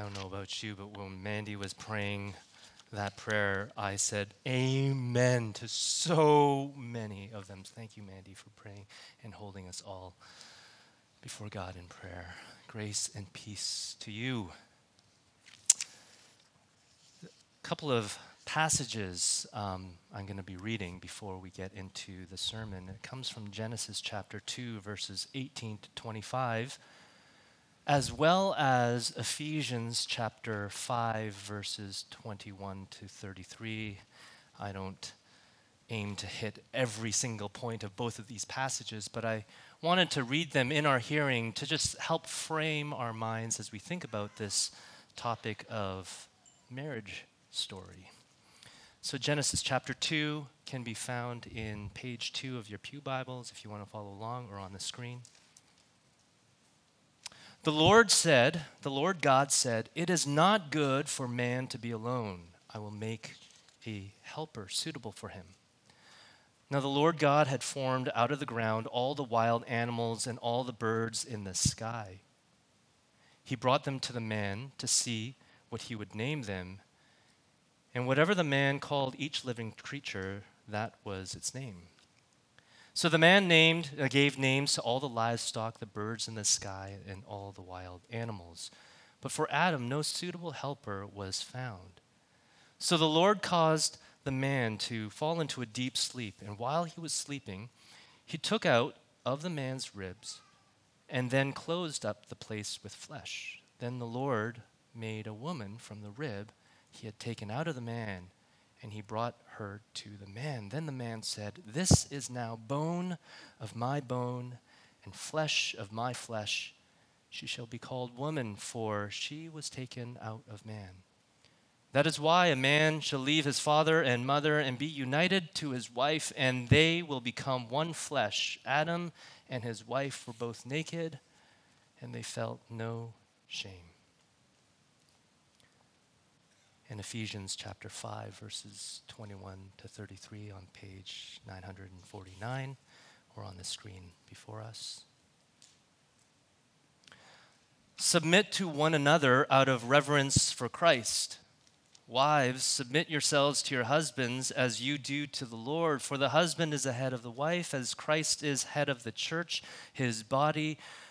I don't know about you, but when Mandy was praying that prayer, I said amen to so many of them. Thank you, Mandy, for praying and holding us all before God in prayer. Grace and peace to you. A couple of passages um, I'm going to be reading before we get into the sermon. It comes from Genesis chapter 2, verses 18 to 25, as well as Ephesians chapter 5, verses 21 to 33. I don't aim to hit every single point of both of these passages, but I wanted to read them in our hearing to just help frame our minds as we think about this topic of marriage story. So, Genesis chapter 2 can be found in page 2 of your Pew Bibles if you want to follow along or on the screen. The Lord said, the Lord God said, It is not good for man to be alone. I will make a helper suitable for him. Now, the Lord God had formed out of the ground all the wild animals and all the birds in the sky. He brought them to the man to see what he would name them. And whatever the man called each living creature, that was its name. So the man named, uh, gave names to all the livestock, the birds in the sky, and all the wild animals. But for Adam, no suitable helper was found. So the Lord caused the man to fall into a deep sleep, and while he was sleeping, he took out of the man's ribs and then closed up the place with flesh. Then the Lord made a woman from the rib he had taken out of the man, and he brought her to the man. Then the man said, This is now bone of my bone and flesh of my flesh. She shall be called woman, for she was taken out of man. That is why a man shall leave his father and mother and be united to his wife, and they will become one flesh. Adam and his wife were both naked, and they felt no shame in Ephesians chapter 5, verses 21 to 33 on page 949 or on the screen before us. Submit to one another out of reverence for Christ. Wives, submit yourselves to your husbands as you do to the Lord, for the husband is the head of the wife, as Christ is head of the church, his body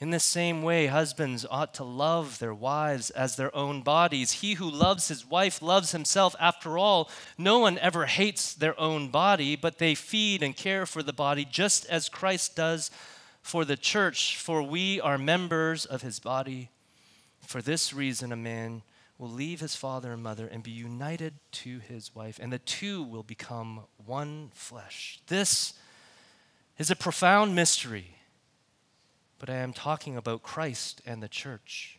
In the same way, husbands ought to love their wives as their own bodies. He who loves his wife loves himself. After all, no one ever hates their own body, but they feed and care for the body just as Christ does for the church, for we are members of his body. For this reason, a man will leave his father and mother and be united to his wife, and the two will become one flesh. This is a profound mystery but I am talking about Christ and the church.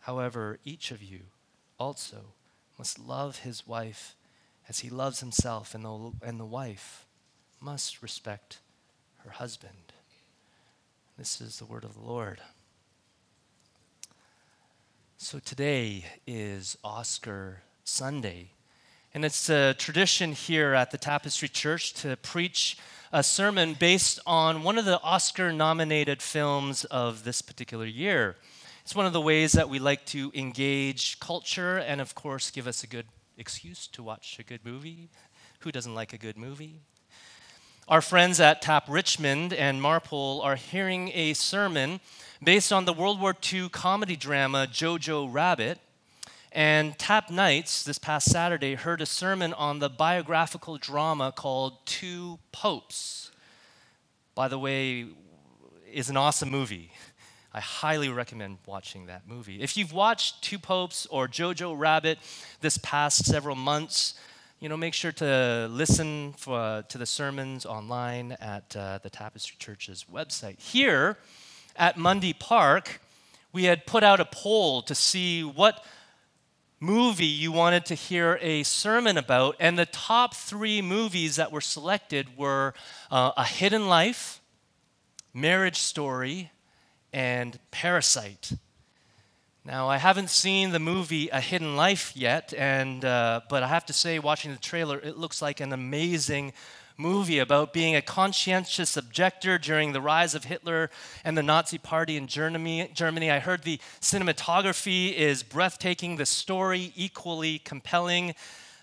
However, each of you also must love his wife as he loves himself, and the, and the wife must respect her husband. This is the word of the Lord. So today is Oscar Sunday, and it's a tradition here at the Tapestry Church to preach a sermon based on one of the Oscar nominated films of this particular year. It's one of the ways that we like to engage culture and, of course, give us a good excuse to watch a good movie. Who doesn't like a good movie? Our friends at Tap Richmond and Marpole are hearing a sermon based on the World War II comedy drama Jojo Rabbit. And Tap Nights this past Saturday heard a sermon on the biographical drama called Two Popes. By the way, is an awesome movie. I highly recommend watching that movie. If you've watched Two Popes or Jojo Rabbit this past several months, you know, make sure to listen for, to the sermons online at uh, the Tapestry Church's website. Here at Mundy Park, we had put out a poll to see what movie you wanted to hear a sermon about. And the top three movies that were selected were uh, A Hidden Life, Marriage Story, and Parasite. Now, I haven't seen the movie A Hidden Life yet, and, uh, but I have to say, watching the trailer, it looks like an amazing movie about being a conscientious objector during the rise of Hitler and the Nazi Party in Germany. Germany. I heard the cinematography is breathtaking, the story equally compelling,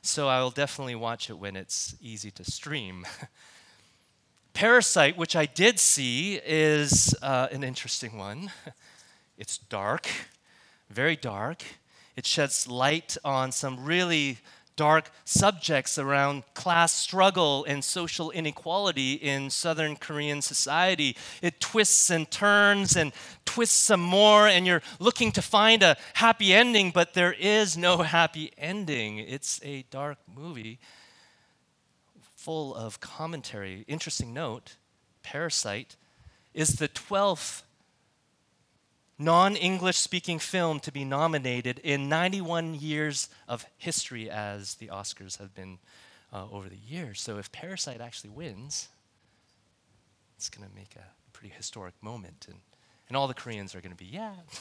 so I will definitely watch it when it's easy to stream. Parasite, which I did see, is uh, an interesting one. It's dark, very dark. It sheds light on some really dark subjects around class struggle and social inequality in Southern Korean society. It twists and turns and twists some more, and you're looking to find a happy ending, but there is no happy ending. It's a dark movie full of commentary. Interesting note Parasite is the 12th non English speaking film to be nominated in 91 years of history as the Oscars have been uh, over the years. So if Parasite actually wins, it's going to make a pretty historic moment. And, and all the Koreans are going to be, yeah.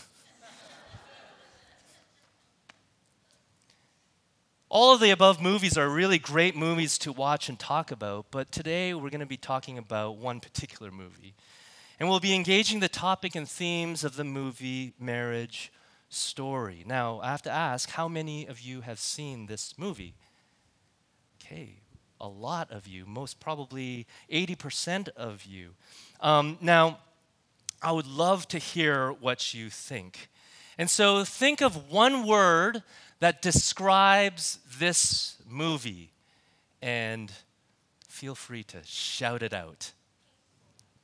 all of the above movies are really great movies to watch and talk about, but today we're going to be talking about one particular movie. And we'll be engaging the topic and themes of the movie Marriage Story. Now, I have to ask how many of you have seen this movie? Okay, a lot of you, most probably 80% of you. Um, now, I would love to hear what you think. And so think of one word that describes this movie and feel free to shout it out.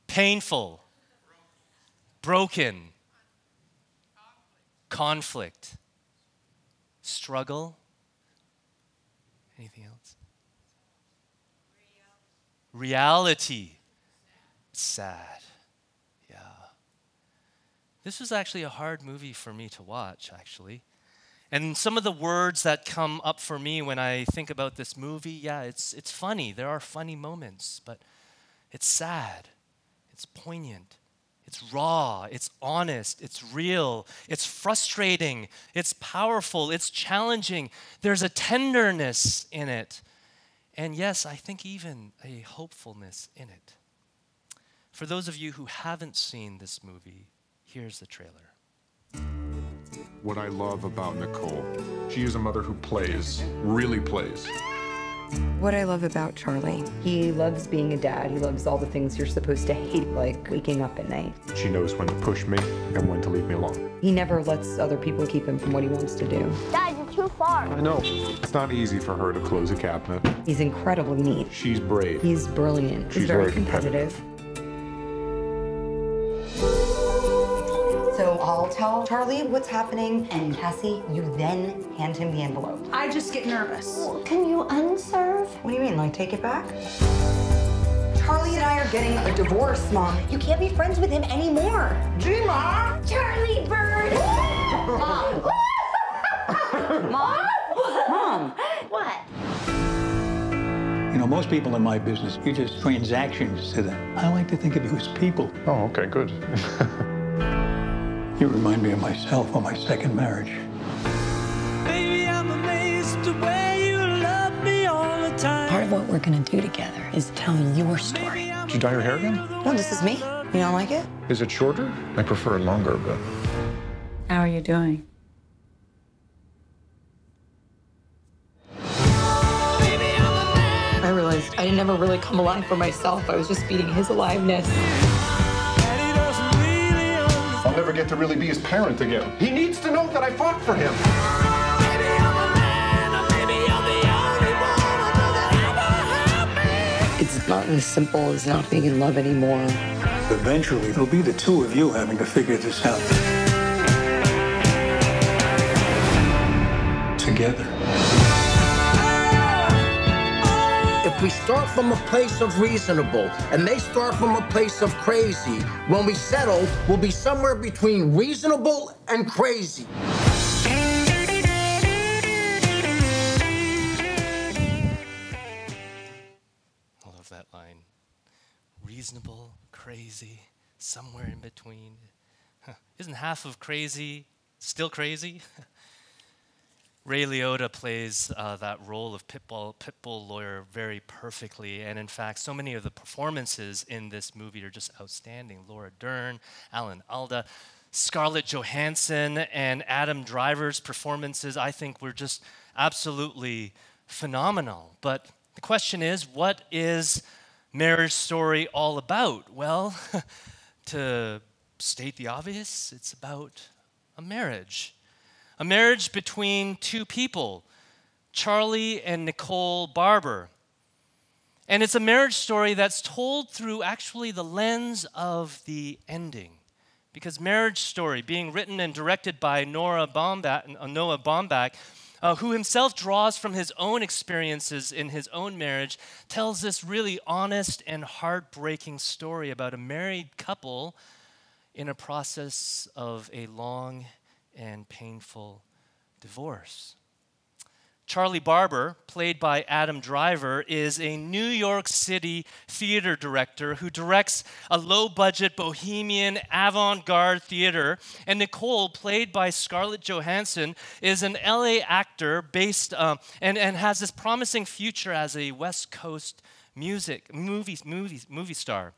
Painful, broken, conflict, struggle. Anything else? Reality. Sad. Yeah. This was actually a hard movie for me to watch, actually. And some of the words that come up for me when I think about this movie, yeah, it's, it's funny. There are funny moments, but it's sad. It's poignant. It's raw, it's honest, it's real, it's frustrating, it's powerful, it's challenging. There's a tenderness in it. And yes, I think even a hopefulness in it. For those of you who haven't seen this movie, here's the trailer. What I love about Nicole, she is a mother who plays, really plays. What I love about Charlie, he loves being a dad. He loves all the things you're supposed to hate, like waking up at night. She knows when to push me and when to leave me alone. He never lets other people keep him from what he wants to do. Dad, you're too far. I know. It's not easy for her to close a cabinet. He's incredibly neat. She's brave. He's brilliant. She's He's very, very competitive. competitive. Tell Charlie what's happening, and Cassie, you then hand him the envelope. I just get nervous. Can you unserve? What do you mean, like take it back? Charlie and I are getting a divorce, Mom. You can't be friends with him anymore. Gma! Charlie Bird! Mom! Mom? Mom! What? You know, most people in my business, you're just transactions to them. I like to think of you as people. Oh, okay, good. You remind me of myself on my second marriage. Baby, I'm amazed the way you love me all the time. Part of what we're gonna do together is tell your story. Did you dye your hair again? No, this is me. You don't like it? Is it shorter? I prefer it longer, but How are you doing? I realized I didn't ever really come alive for myself. I was just feeding his aliveness. I'll never get to really be his parent again. He needs to know that I fought for him. Maybe I'm a man, or maybe you're the only woman that ever had me. It's not as simple as not being in love anymore. Eventually, it'll be the two of you having to figure this out. Together. we start from a place of reasonable and they start from a place of crazy. When we settle, we'll be somewhere between reasonable and crazy. I love that line. Reasonable, crazy, somewhere in between. Huh. Isn't half of crazy still crazy? Ray Liotta plays uh, that role of pitbull, pitbull lawyer very perfectly. And in fact, so many of the performances in this movie are just outstanding. Laura Dern, Alan Alda, Scarlett Johansson, and Adam Driver's performances, I think, were just absolutely phenomenal. But the question is what is Marriage Story all about? Well, to state the obvious, it's about a marriage a marriage between two people, Charlie and Nicole Barber. And it's a marriage story that's told through actually the lens of the ending. Because Marriage Story, being written and directed by Nora Baumbach, uh, Noah Baumbach, uh, who himself draws from his own experiences in his own marriage, tells this really honest and heartbreaking story about a married couple in a process of a long and painful divorce. Charlie Barber, played by Adam Driver, is a New York City theater director who directs a low budget bohemian avant garde theater. And Nicole, played by Scarlett Johansson, is an LA actor based um, and, and has this promising future as a West Coast music, movies, movies, movie star.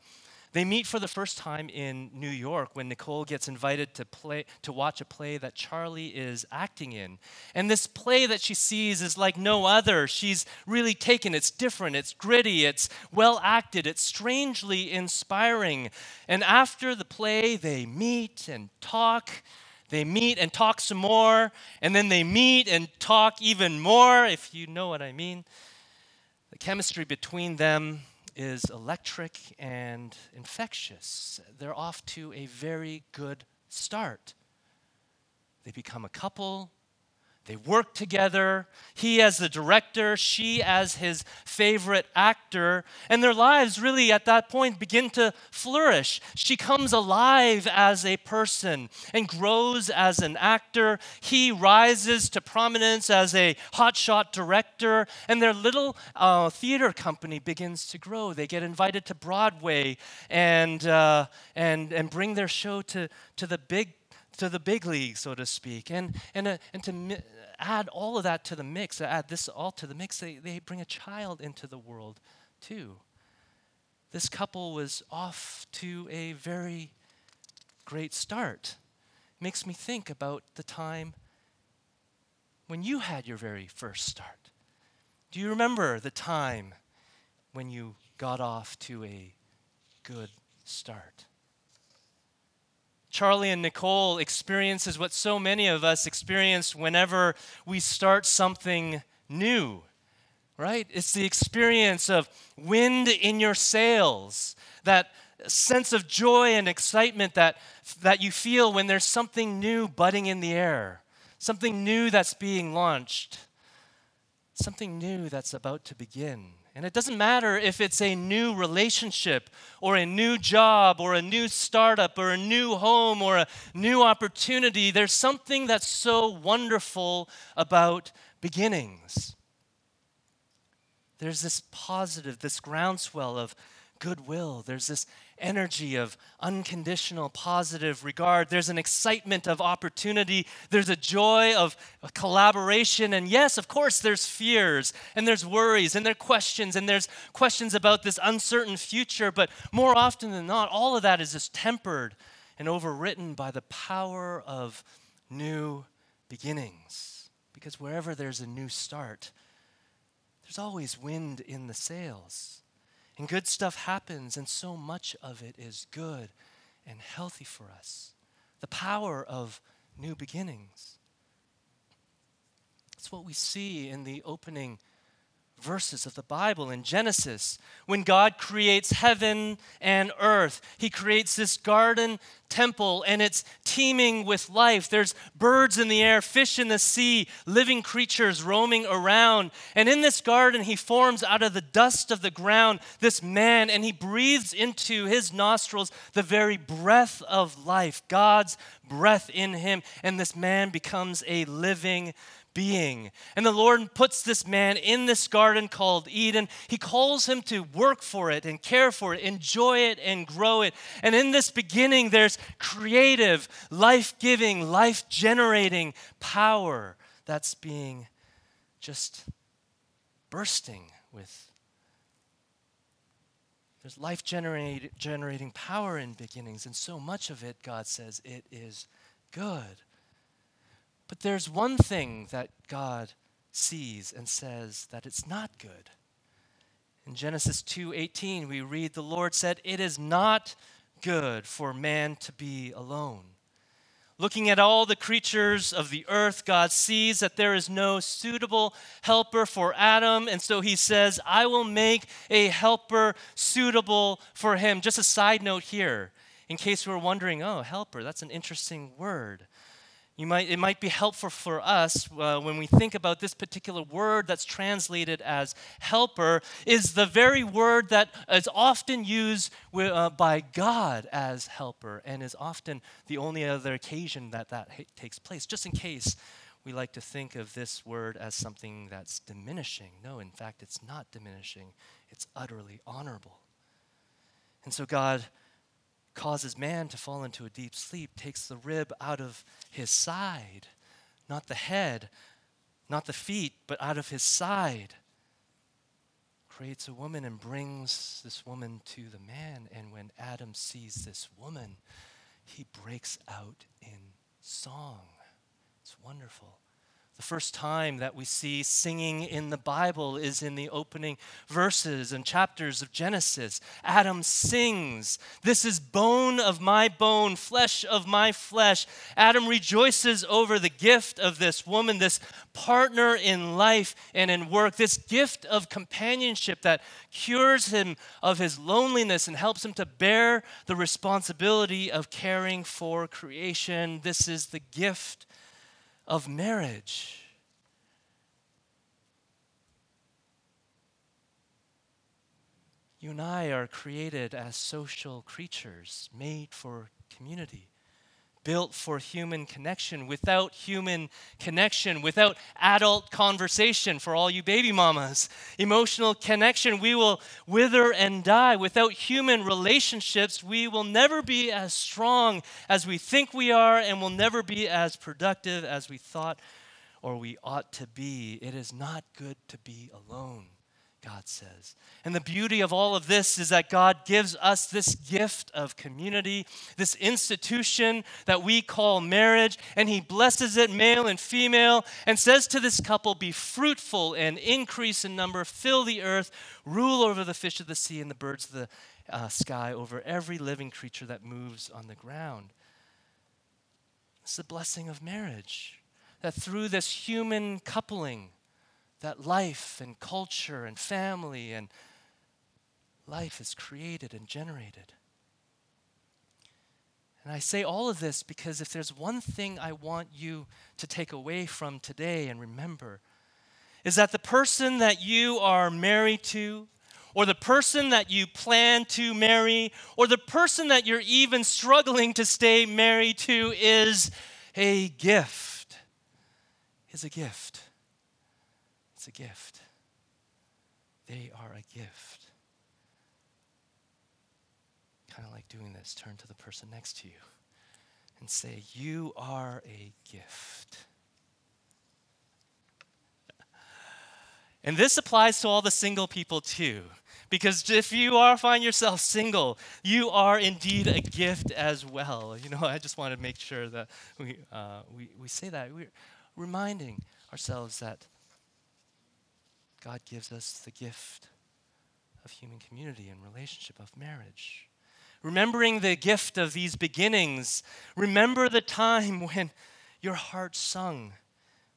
They meet for the first time in New York when Nicole gets invited to play to watch a play that Charlie is acting in. And this play that she sees is like no other. She's really taken it's different, it's gritty, it's well acted, it's strangely inspiring. And after the play they meet and talk. They meet and talk some more, and then they meet and talk even more, if you know what I mean. The chemistry between them is electric and infectious. They're off to a very good start. They become a couple, they work together, he as the director, she as his favorite actor, and their lives really at that point begin to flourish. She comes alive as a person and grows as an actor. He rises to prominence as a hotshot director, and their little uh, theater company begins to grow. They get invited to Broadway and, uh, and, and bring their show to, to the big to the big league, so to speak. And, and, uh, and to add all of that to the mix, add this all to the mix, they, they bring a child into the world too. This couple was off to a very great start. Makes me think about the time when you had your very first start. Do you remember the time when you got off to a good start? Charlie and Nicole experiences what so many of us experience whenever we start something new, right? It's the experience of wind in your sails, that sense of joy and excitement that, that you feel when there's something new budding in the air, something new that's being launched, something new that's about to begin. And it doesn't matter if it's a new relationship or a new job or a new startup or a new home or a new opportunity. There's something that's so wonderful about beginnings. There's this positive, this groundswell of goodwill. There's this energy of unconditional positive regard. There's an excitement of opportunity. There's a joy of collaboration. And yes, of course, there's fears and there's worries and there's questions and there's questions about this uncertain future. But more often than not, all of that is just tempered and overwritten by the power of new beginnings. Because wherever there's a new start, there's always wind in the sails. And good stuff happens, and so much of it is good and healthy for us. The power of new beginnings. It's what we see in the opening verses of the Bible in Genesis. When God creates heaven and earth, He creates this garden temple and it's teeming with life. There's birds in the air, fish in the sea, living creatures roaming around. And in this garden, He forms out of the dust of the ground this man and He breathes into his nostrils the very breath of life, God's breath in him. And this man becomes a living being. And the Lord puts this man in this garden called Eden. He calls him to work for it and care for it, enjoy it and grow it. And in this beginning, there's creative, life giving, life generating power that's being just bursting with. There's life generating power in beginnings, and so much of it, God says, it is good. But there's one thing that God sees and says that it's not good. In Genesis 2:18 we read the Lord said it is not good for man to be alone. Looking at all the creatures of the earth, God sees that there is no suitable helper for Adam, and so he says, I will make a helper suitable for him. Just a side note here, in case you were wondering, oh, helper, that's an interesting word. You might, it might be helpful for us uh, when we think about this particular word that's translated as helper, is the very word that is often used with, uh, by God as helper and is often the only other occasion that that ha- takes place. Just in case we like to think of this word as something that's diminishing. No, in fact, it's not diminishing, it's utterly honorable. And so God causes man to fall into a deep sleep, takes the rib out of his side, not the head, not the feet, but out of his side. Creates a woman and brings this woman to the man. And when Adam sees this woman, he breaks out in song. It's wonderful. The first time that we see singing in the Bible is in the opening verses and chapters of Genesis. Adam sings, This is bone of my bone, flesh of my flesh. Adam rejoices over the gift of this woman, this partner in life and in work, this gift of companionship that cures him of his loneliness and helps him to bear the responsibility of caring for creation. This is the gift of marriage. You and I are created as social creatures, made for community built for human connection. Without human connection, without adult conversation, for all you baby mamas, emotional connection, we will wither and die. Without human relationships, we will never be as strong as we think we are and will never be as productive as we thought or we ought to be. It is not good to be alone. God says. And the beauty of all of this is that God gives us this gift of community, this institution that we call marriage, and He blesses it, male and female, and says to this couple, Be fruitful and increase in number, fill the earth, rule over the fish of the sea and the birds of the uh, sky, over every living creature that moves on the ground. It's the blessing of marriage. That through this human coupling, that life and culture and family and life is created and generated. And I say all of this because if there's one thing I want you to take away from today and remember, is that the person that you are married to, or the person that you plan to marry, or the person that you're even struggling to stay married to is a gift. Is a gift. It's a gift. They are a gift. Kind of like doing this. Turn to the person next to you and say, You are a gift. And this applies to all the single people too. Because if you are find yourself single, you are indeed a gift as well. You know, I just want to make sure that we, uh, we, we say that. We're reminding ourselves that God gives us the gift of human community and relationship of marriage. Remembering the gift of these beginnings, remember the time when your heart sung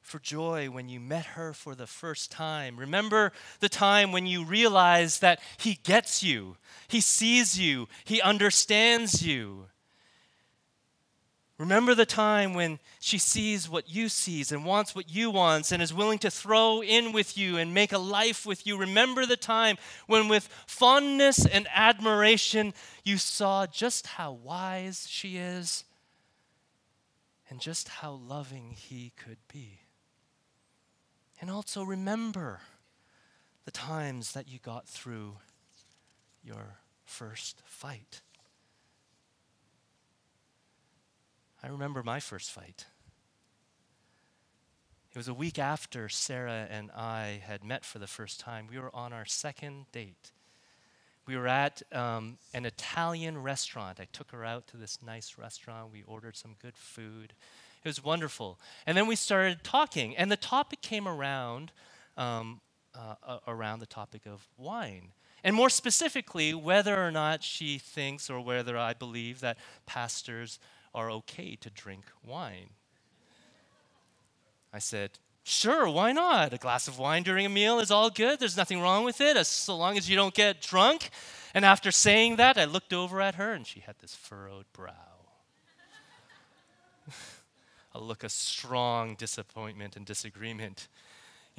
for joy when you met her for the first time. Remember the time when you realized that He gets you, He sees you, He understands you. Remember the time when she sees what you sees and wants what you wants and is willing to throw in with you and make a life with you. Remember the time when with fondness and admiration you saw just how wise she is and just how loving he could be. And also remember the times that you got through your first fight. I remember my first fight. It was a week after Sarah and I had met for the first time. We were on our second date. We were at um, an Italian restaurant. I took her out to this nice restaurant. We ordered some good food. It was wonderful. And then we started talking, and the topic came around um, uh, around the topic of wine. And more specifically, whether or not she thinks or whether I believe that pastors are okay to drink wine. I said, Sure, why not? A glass of wine during a meal is all good. There's nothing wrong with it, as so long as you don't get drunk. And after saying that, I looked over at her and she had this furrowed brow. a look of strong disappointment and disagreement.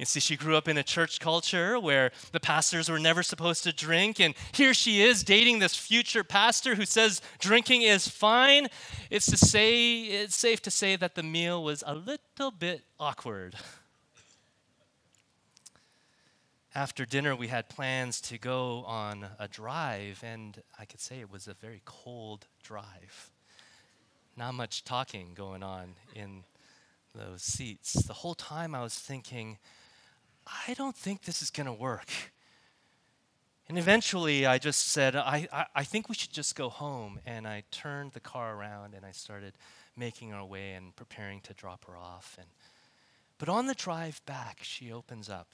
You see, she grew up in a church culture where the pastors were never supposed to drink, and here she is dating this future pastor who says drinking is fine. It's to say it's safe to say that the meal was a little bit awkward. After dinner, we had plans to go on a drive, and I could say it was a very cold drive. Not much talking going on in those seats. The whole time I was thinking, I don't think this is going to work. And eventually I just said, I, I, I, think we should just go home. And I turned the car around and I started making our way and preparing to drop her off. And, but on the drive back, she opens up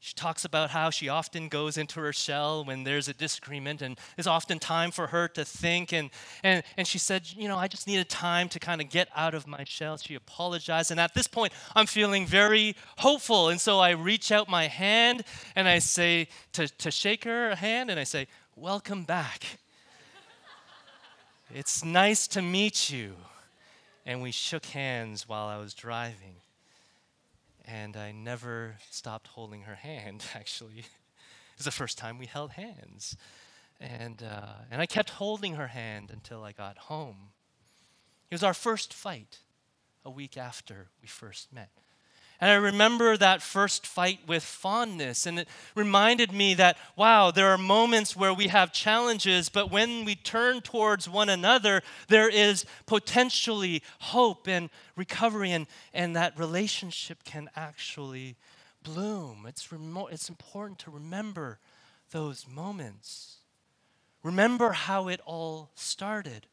she talks about how she often goes into her shell when there's a disagreement and it's often time for her to think. And, and, and she said, You know, I just needed time to kind of get out of my shell. She apologized. And at this point, I'm feeling very hopeful. And so I reach out my hand and I say, to, to shake her hand, and I say, Welcome back. it's nice to meet you. And we shook hands while I was driving and I never stopped holding her hand, actually. it was the first time we held hands. And, uh, and I kept holding her hand until I got home. It was our first fight a week after we first met. And I remember that first fight with fondness. And it reminded me that, wow, there are moments where we have challenges, but when we turn towards one another, there is potentially hope and recovery, and, and that relationship can actually bloom. It's, remo- it's important to remember those moments. Remember how it all started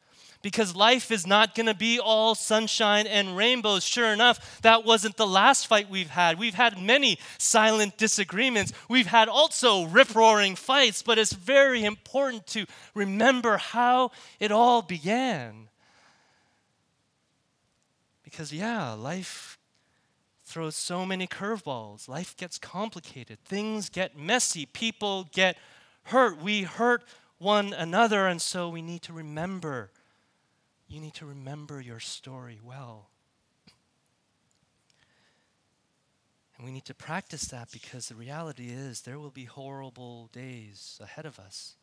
because life is not going to be all sunshine and rainbows. Sure enough, that wasn't the last fight we've had. We've had many silent disagreements. We've had also rip roaring fights, but it's very important to remember how it all began. Because, yeah, life throws so many curveballs. Life gets complicated. Things get messy. People get hurt. We hurt one another, and so we need to remember you need to remember your story well. And we need to practice that because the reality is there will be horrible days ahead of us.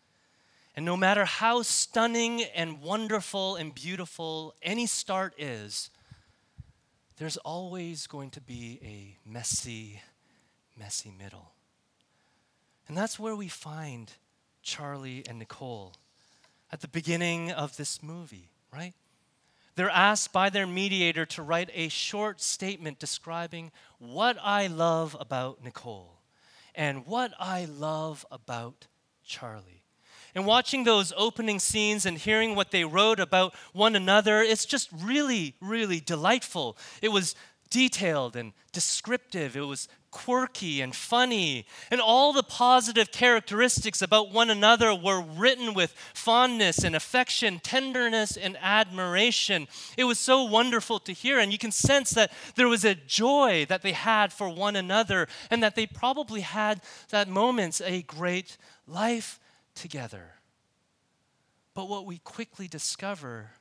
And no matter how stunning and wonderful and beautiful any start is, there's always going to be a messy, messy middle. And that's where we find Charlie and Nicole at the beginning of this movie right? They're asked by their mediator to write a short statement describing what I love about Nicole and what I love about Charlie. And watching those opening scenes and hearing what they wrote about one another, it's just really, really delightful. It was detailed and descriptive. It was quirky and funny. And all the positive characteristics about one another were written with fondness and affection, tenderness and admiration. It was so wonderful to hear. And you can sense that there was a joy that they had for one another and that they probably had that moments a great life together. But what we quickly discover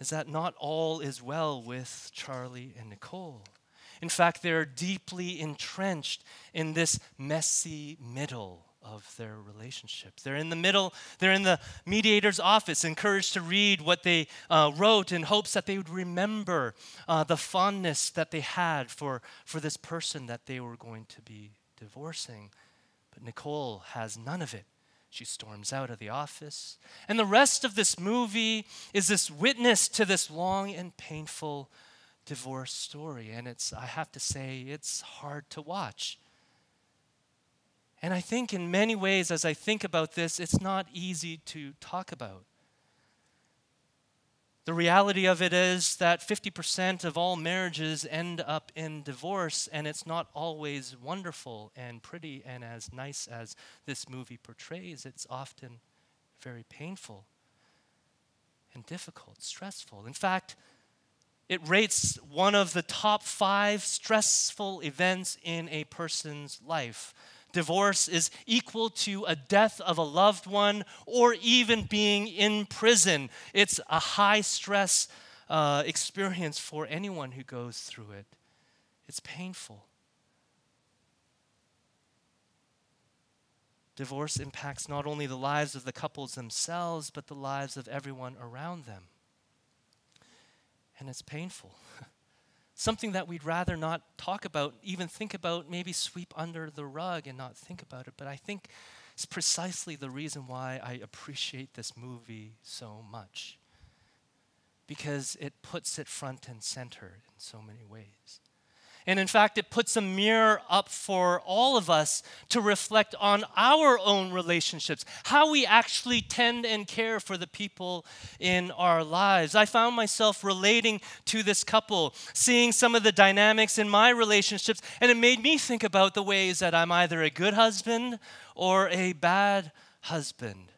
is that not all is well with Charlie and Nicole. In fact, they're deeply entrenched in this messy middle. of their relationship. They're in the middle, they're in the mediator's office, encouraged to read what they uh, wrote in hopes that they would remember uh, the fondness that they had for, for this person that they were going to be divorcing. But Nicole has none of it. She storms out of the office. And the rest of this movie is this witness to this long and painful divorce story. And it's, I have to say, it's hard to watch. And I think in many ways, as I think about this, it's not easy to talk about. The reality of it is that 50% of all marriages end up in divorce, and it's not always wonderful and pretty and as nice as this movie portrays. It's often very painful and difficult, stressful. In fact, it rates one of the top five stressful events in a person's life divorce is equal to a death of a loved one or even being in prison. It's a high stress uh, experience for anyone who goes through it. It's painful. Divorce impacts not only the lives of the couples themselves, but the lives of everyone around them. And it's painful. something that we'd rather not talk about, even think about, maybe sweep under the rug and not think about it. But I think it's precisely the reason why I appreciate this movie so much. Because it puts it front and center in so many ways. And in fact, it puts a mirror up for all of us to reflect on our own relationships, how we actually tend and care for the people in our lives. I found myself relating to this couple, seeing some of the dynamics in my relationships, and it made me think about the ways that I'm either a good husband or a bad husband.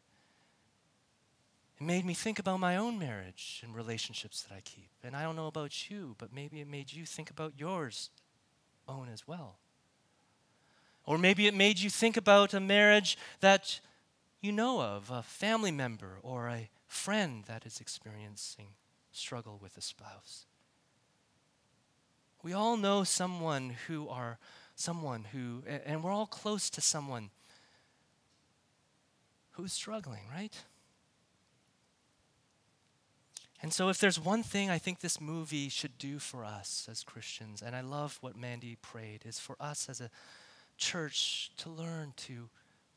It made me think about my own marriage and relationships that I keep. And I don't know about you, but maybe it made you think about yours own as well. Or maybe it made you think about a marriage that you know of, a family member or a friend that is experiencing struggle with a spouse. We all know someone who are someone who, and we're all close to someone who's struggling, right? And so, if there's one thing I think this movie should do for us as Christians, and I love what Mandy prayed, is for us as a church to learn to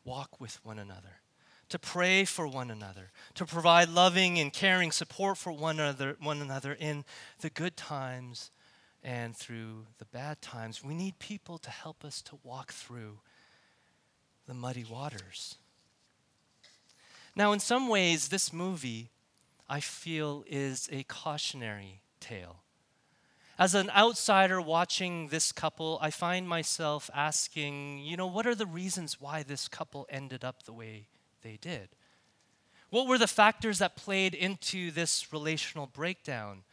walk with one another, to pray for one another, to provide loving and caring support for one another, one another in the good times and through the bad times. We need people to help us to walk through the muddy waters. Now, in some ways, this movie I feel is a cautionary tale. As an outsider watching this couple, I find myself asking, you know, what are the reasons why this couple ended up the way they did? What were the factors that played into this relational breakdown?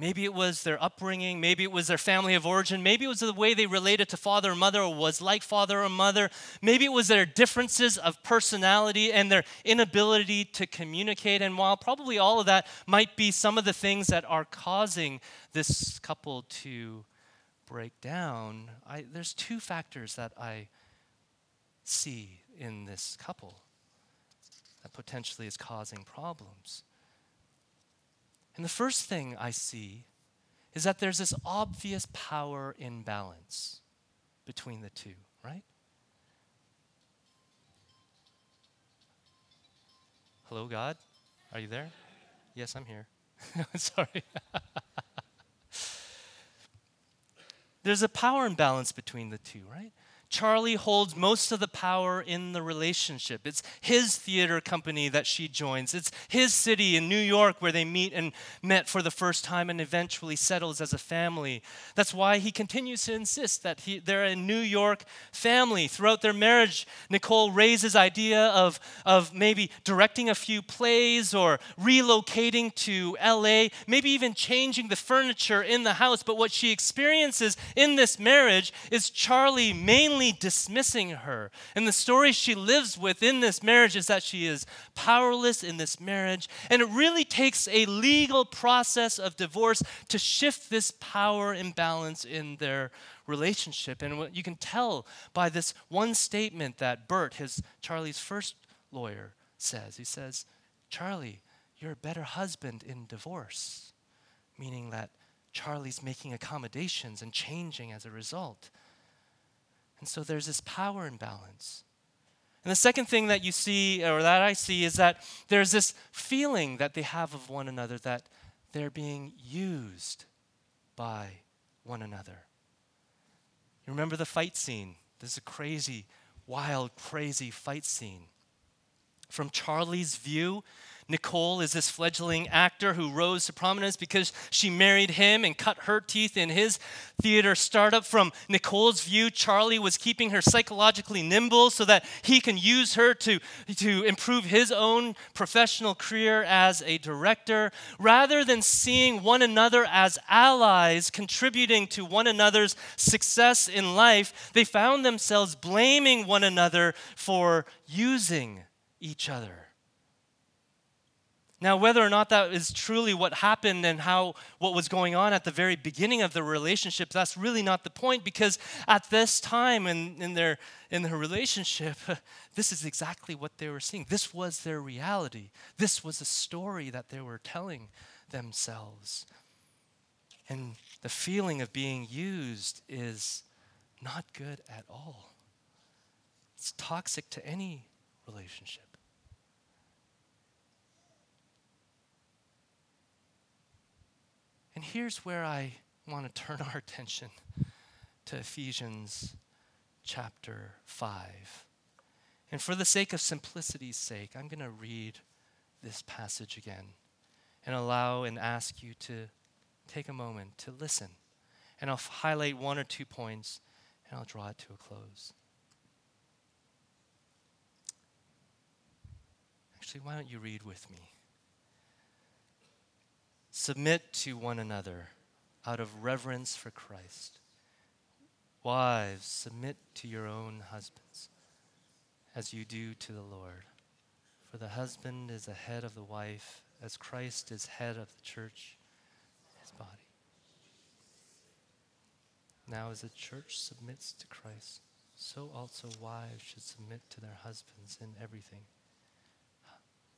Maybe it was their upbringing. Maybe it was their family of origin. Maybe it was the way they related to father or mother or was like father or mother. Maybe it was their differences of personality and their inability to communicate. And while probably all of that might be some of the things that are causing this couple to break down, I, there's two factors that I see in this couple that potentially is causing problems. And the first thing I see is that there's this obvious power imbalance between the two, right? Hello, God? Are you there? Yes, I'm here. Sorry. There's a power imbalance between the two, right? Charlie holds most of the power in the relationship. It's his theater company that she joins. It's his city in New York where they meet and met for the first time and eventually settles as a family. That's why he continues to insist that he, they're a New York family. Throughout their marriage, Nicole raises idea of, of maybe directing a few plays or relocating to LA, maybe even changing the furniture in the house. But what she experiences in this marriage is Charlie mainly dismissing her. And the story she lives with in this marriage is that she is powerless in this marriage. And it really takes a legal process of divorce to shift this power imbalance in their relationship. And what you can tell by this one statement that Bert, his Charlie's first lawyer, says. He says, Charlie, you're a better husband in divorce, meaning that Charlie's making accommodations and changing as a result. And so there's this power imbalance. And the second thing that you see, or that I see, is that there's this feeling that they have of one another that they're being used by one another. You remember the fight scene? This is a crazy, wild, crazy fight scene. From Charlie's view, Nicole is this fledgling actor who rose to prominence because she married him and cut her teeth in his theater startup. From Nicole's view, Charlie was keeping her psychologically nimble so that he can use her to, to improve his own professional career as a director. Rather than seeing one another as allies contributing to one another's success in life, they found themselves blaming one another for using each other. Now, whether or not that is truly what happened and how what was going on at the very beginning of the relationship, that's really not the point because at this time in, in, their, in their relationship, this is exactly what they were seeing. This was their reality. This was a story that they were telling themselves. And the feeling of being used is not good at all. It's toxic to any relationship. And here's where I want to turn our attention to Ephesians chapter 5. And for the sake of simplicity's sake, I'm going to read this passage again and allow and ask you to take a moment to listen. And I'll highlight one or two points and I'll draw it to a close. Actually, why don't you read with me? Submit to one another out of reverence for Christ. Wives, submit to your own husbands as you do to the Lord. For the husband is the head of the wife, as Christ is head of the church, his body. Now, as the church submits to Christ, so also wives should submit to their husbands in everything.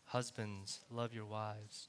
Husbands, love your wives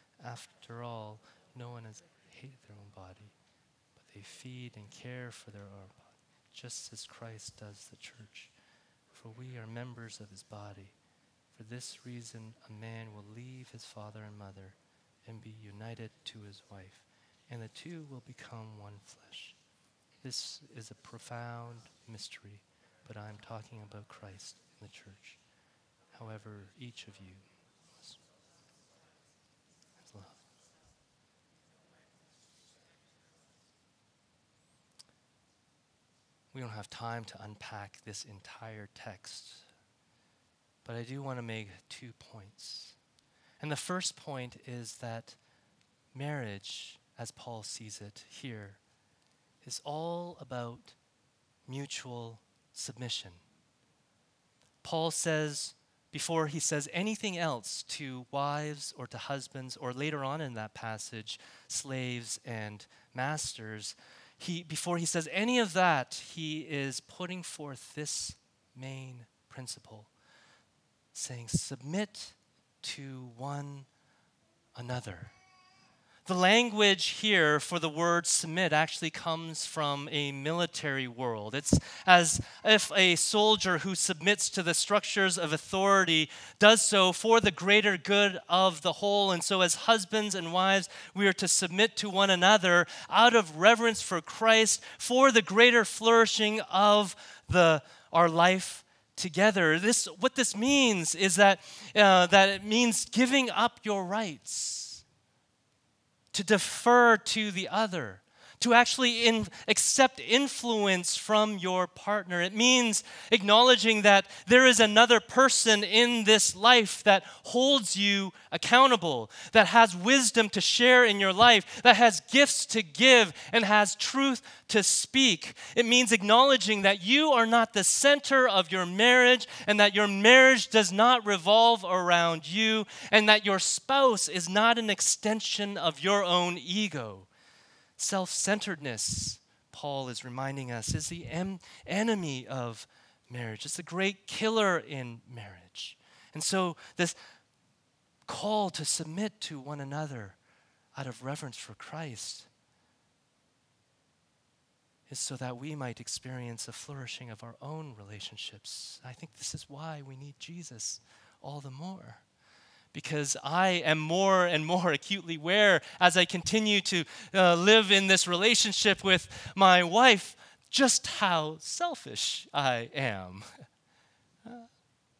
After all, no one has hated their own body, but they feed and care for their own body, just as Christ does the church. For we are members of his body. For this reason, a man will leave his father and mother and be united to his wife, and the two will become one flesh. This is a profound mystery, but I'm talking about Christ and the church. However, each of you We don't have time to unpack this entire text, but I do want to make two points. And the first point is that marriage, as Paul sees it here, is all about mutual submission. Paul says, before he says anything else to wives or to husbands, or later on in that passage, slaves and masters, he, before he says any of that, he is putting forth this main principle, saying, Submit to one another. The language here for the word submit actually comes from a military world. It's as if a soldier who submits to the structures of authority does so for the greater good of the whole. And so, as husbands and wives, we are to submit to one another out of reverence for Christ for the greater flourishing of the, our life together. This, what this means is that, uh, that it means giving up your rights, to defer to the other, to actually in, accept influence from your partner. It means acknowledging that there is another person in this life that holds you accountable, that has wisdom to share in your life, that has gifts to give, and has truth to speak. It means acknowledging that you are not the center of your marriage and that your marriage does not revolve around you and that your spouse is not an extension of your own ego. Self centeredness, Paul is reminding us, is the em- enemy of marriage. It's the great killer in marriage. And so, this call to submit to one another out of reverence for Christ is so that we might experience a flourishing of our own relationships. I think this is why we need Jesus all the more because I am more and more acutely aware as I continue to uh, live in this relationship with my wife just how selfish I am. Uh,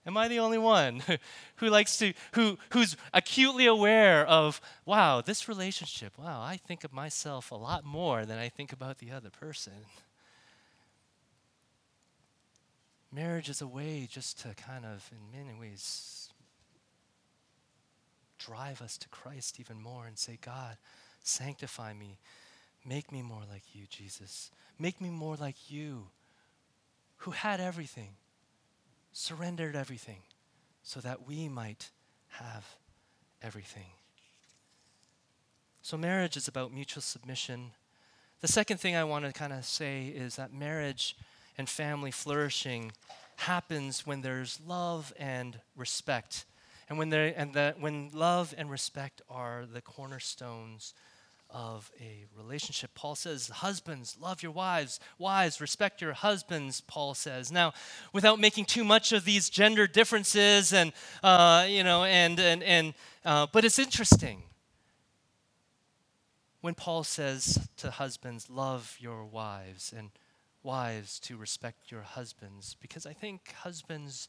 am I the only one who likes to, who, who's acutely aware of, wow, this relationship, wow, I think of myself a lot more than I think about the other person? Marriage is a way just to kind of, in many ways, drive us to Christ even more and say, God, sanctify me. Make me more like you, Jesus. Make me more like you, who had everything, surrendered everything, so that we might have everything. So, marriage is about mutual submission. The second thing I want to kind of say is that marriage and family flourishing happens when there's love and respect and when, and that when love and respect are the cornerstones of a relationship. Paul says, Husbands, love your wives. Wives, respect your husbands, Paul says. Now, without making too much of these gender differences, and, uh, you know, and, and, and uh, but it's interesting when Paul says to husbands, Love your wives, and wives to respect your husbands, because I think husbands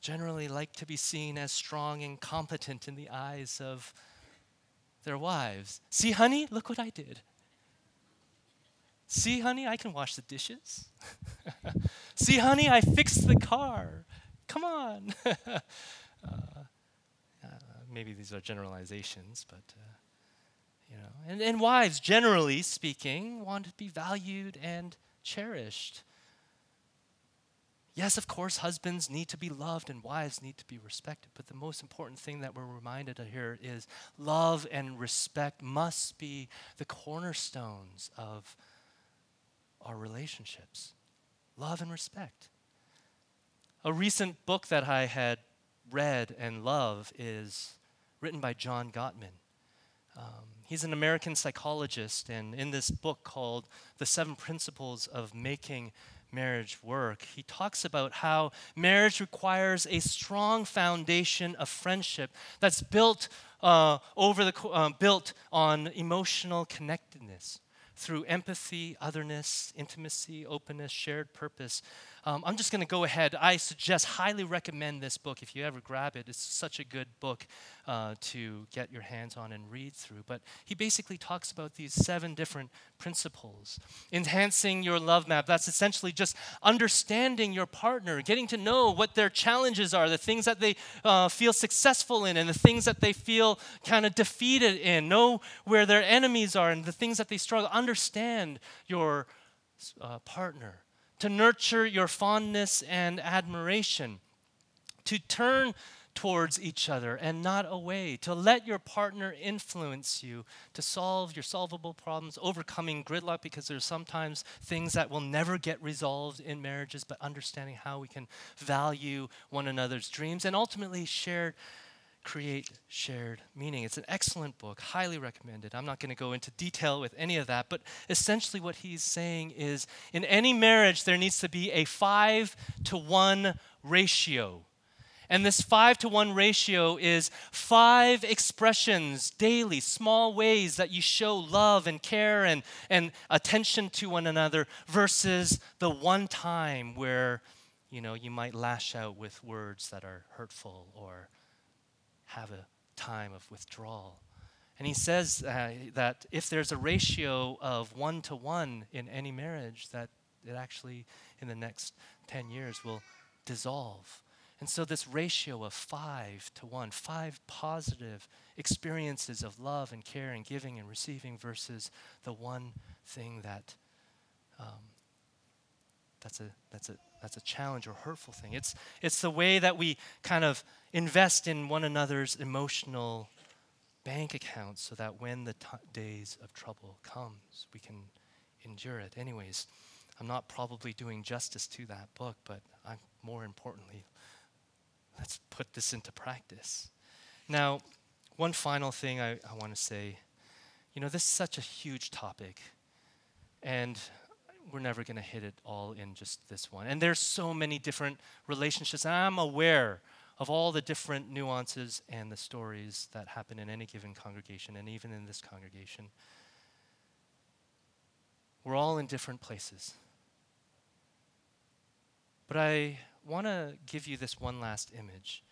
generally like to be seen as strong and competent in the eyes of their wives. See, honey, look what I did. See, honey, I can wash the dishes. See, honey, I fixed the car. Come on. uh, uh, maybe these are generalizations, but uh, you know. And, and wives, generally speaking, want to be valued and cherished. Yes, of course, husbands need to be loved and wives need to be respected, but the most important thing that we're reminded of here is love and respect must be the cornerstones of our relationships. Love and respect. A recent book that I had read and love is written by John Gottman. Um, he's an American psychologist, and in this book called The Seven Principles of Making marriage work. He talks about how marriage requires a strong foundation of friendship that's built uh, over the uh, built on emotional connectedness through empathy, otherness, intimacy, openness, shared purpose. Um, I'm just going to go ahead. I suggest, highly recommend this book if you ever grab it. It's such a good book uh, to get your hands on and read through. But he basically talks about these seven different principles. Enhancing your love map, that's essentially just understanding your partner, getting to know what their challenges are, the things that they uh, feel successful in, and the things that they feel kind of defeated in. Know where their enemies are and the things that they struggle. Understand your uh, partner to nurture your fondness and admiration, to turn towards each other and not away, to let your partner influence you to solve your solvable problems, overcoming gridlock because there's sometimes things that will never get resolved in marriages, but understanding how we can value one another's dreams and ultimately share create shared meaning. It's an excellent book, highly recommended. I'm not going to go into detail with any of that, but essentially what he's saying is in any marriage, there needs to be a five to one ratio. And this five to one ratio is five expressions daily, small ways that you show love and care and, and attention to one another versus the one time where you know, you might lash out with words that are hurtful or have a time of withdrawal. And he says uh, that if there's a ratio of one to one in any marriage, that it actually, in the next 10 years, will dissolve. And so, this ratio of five to one, five positive experiences of love and care and giving and receiving versus the one thing that um, that's a, that's, a, that's a challenge or hurtful thing. It's, it's the way that we kind of invest in one another's emotional bank accounts so that when the t- days of trouble comes, we can endure it. Anyways, I'm not probably doing justice to that book, but I'm, more importantly, let's put this into practice. Now, one final thing I, I want to say you know, this is such a huge topic, and we're never going to hit it all in just this one. And there's so many different relationships, I'm aware of all the different nuances and the stories that happen in any given congregation, and even in this congregation. We're all in different places. But I want to give you this one last image.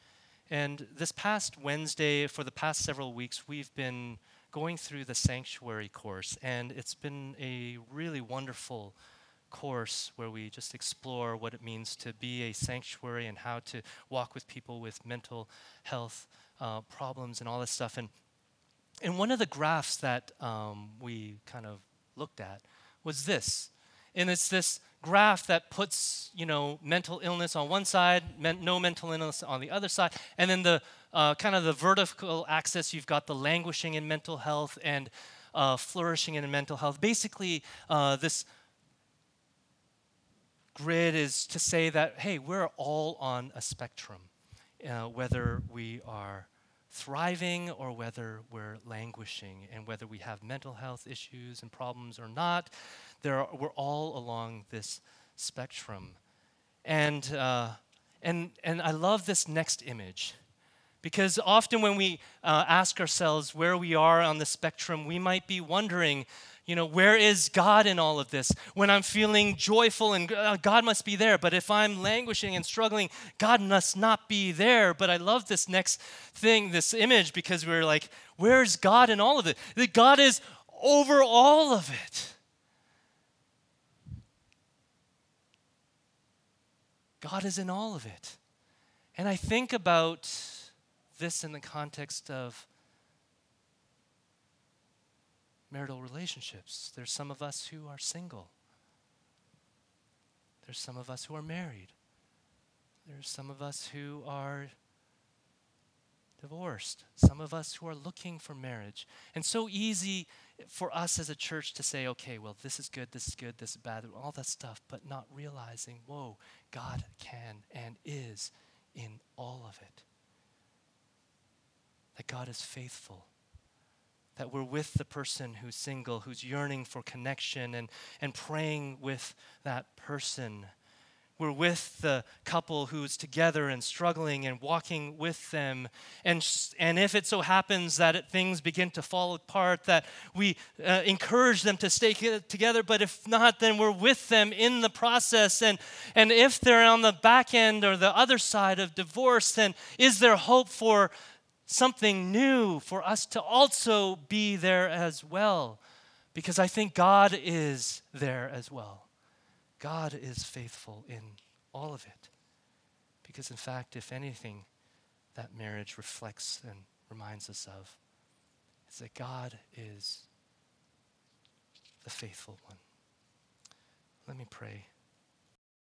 And this past Wednesday, for the past several weeks, we've been going through the sanctuary course, and it's been a really wonderful course where we just explore what it means to be a sanctuary and how to walk with people with mental health uh, problems and all this stuff. And, and one of the graphs that um, we kind of looked at was this. And it's this graph that puts, you know, mental illness on one side, men- no mental illness on the other side, and then the uh, kind of the vertical axis, you've got the languishing in mental health and uh, flourishing in mental health. Basically, uh, this grid is to say that, hey, we're all on a spectrum, uh, whether we are thriving or whether we're languishing, and whether we have mental health issues and problems or not. There are, we're all along this spectrum. And, uh, and, and I love this next image because often when we uh, ask ourselves where we are on the spectrum, we might be wondering, you know, where is God in all of this? When I'm feeling joyful and uh, God must be there, but if I'm languishing and struggling, God must not be there. But I love this next thing, this image, because we're like, where's God in all of it? That God is over all of it. God is in all of it. And I think about this in the context of marital relationships. There's some of us who are single. There's some of us who are married. There's some of us who are divorced. Some of us who are looking for marriage. And so easy for us as a church to say, okay, well, this is good, this is good, this is bad, all that stuff, but not realizing, whoa, God can and is in all of it that God is faithful. That we're with the person who's single, who's yearning for connection and, and praying with that person. We're with the couple who's together and struggling and walking with them. And, and if it so happens that it, things begin to fall apart, that we uh, encourage them to stay together. But if not, then we're with them in the process. And, and if they're on the back end or the other side of divorce, then is there hope for something new for us to also be there as well. Because I think God is there as well. God is faithful in all of it. Because, in fact, if anything, that marriage reflects and reminds us of is that God is the faithful one. Let me pray.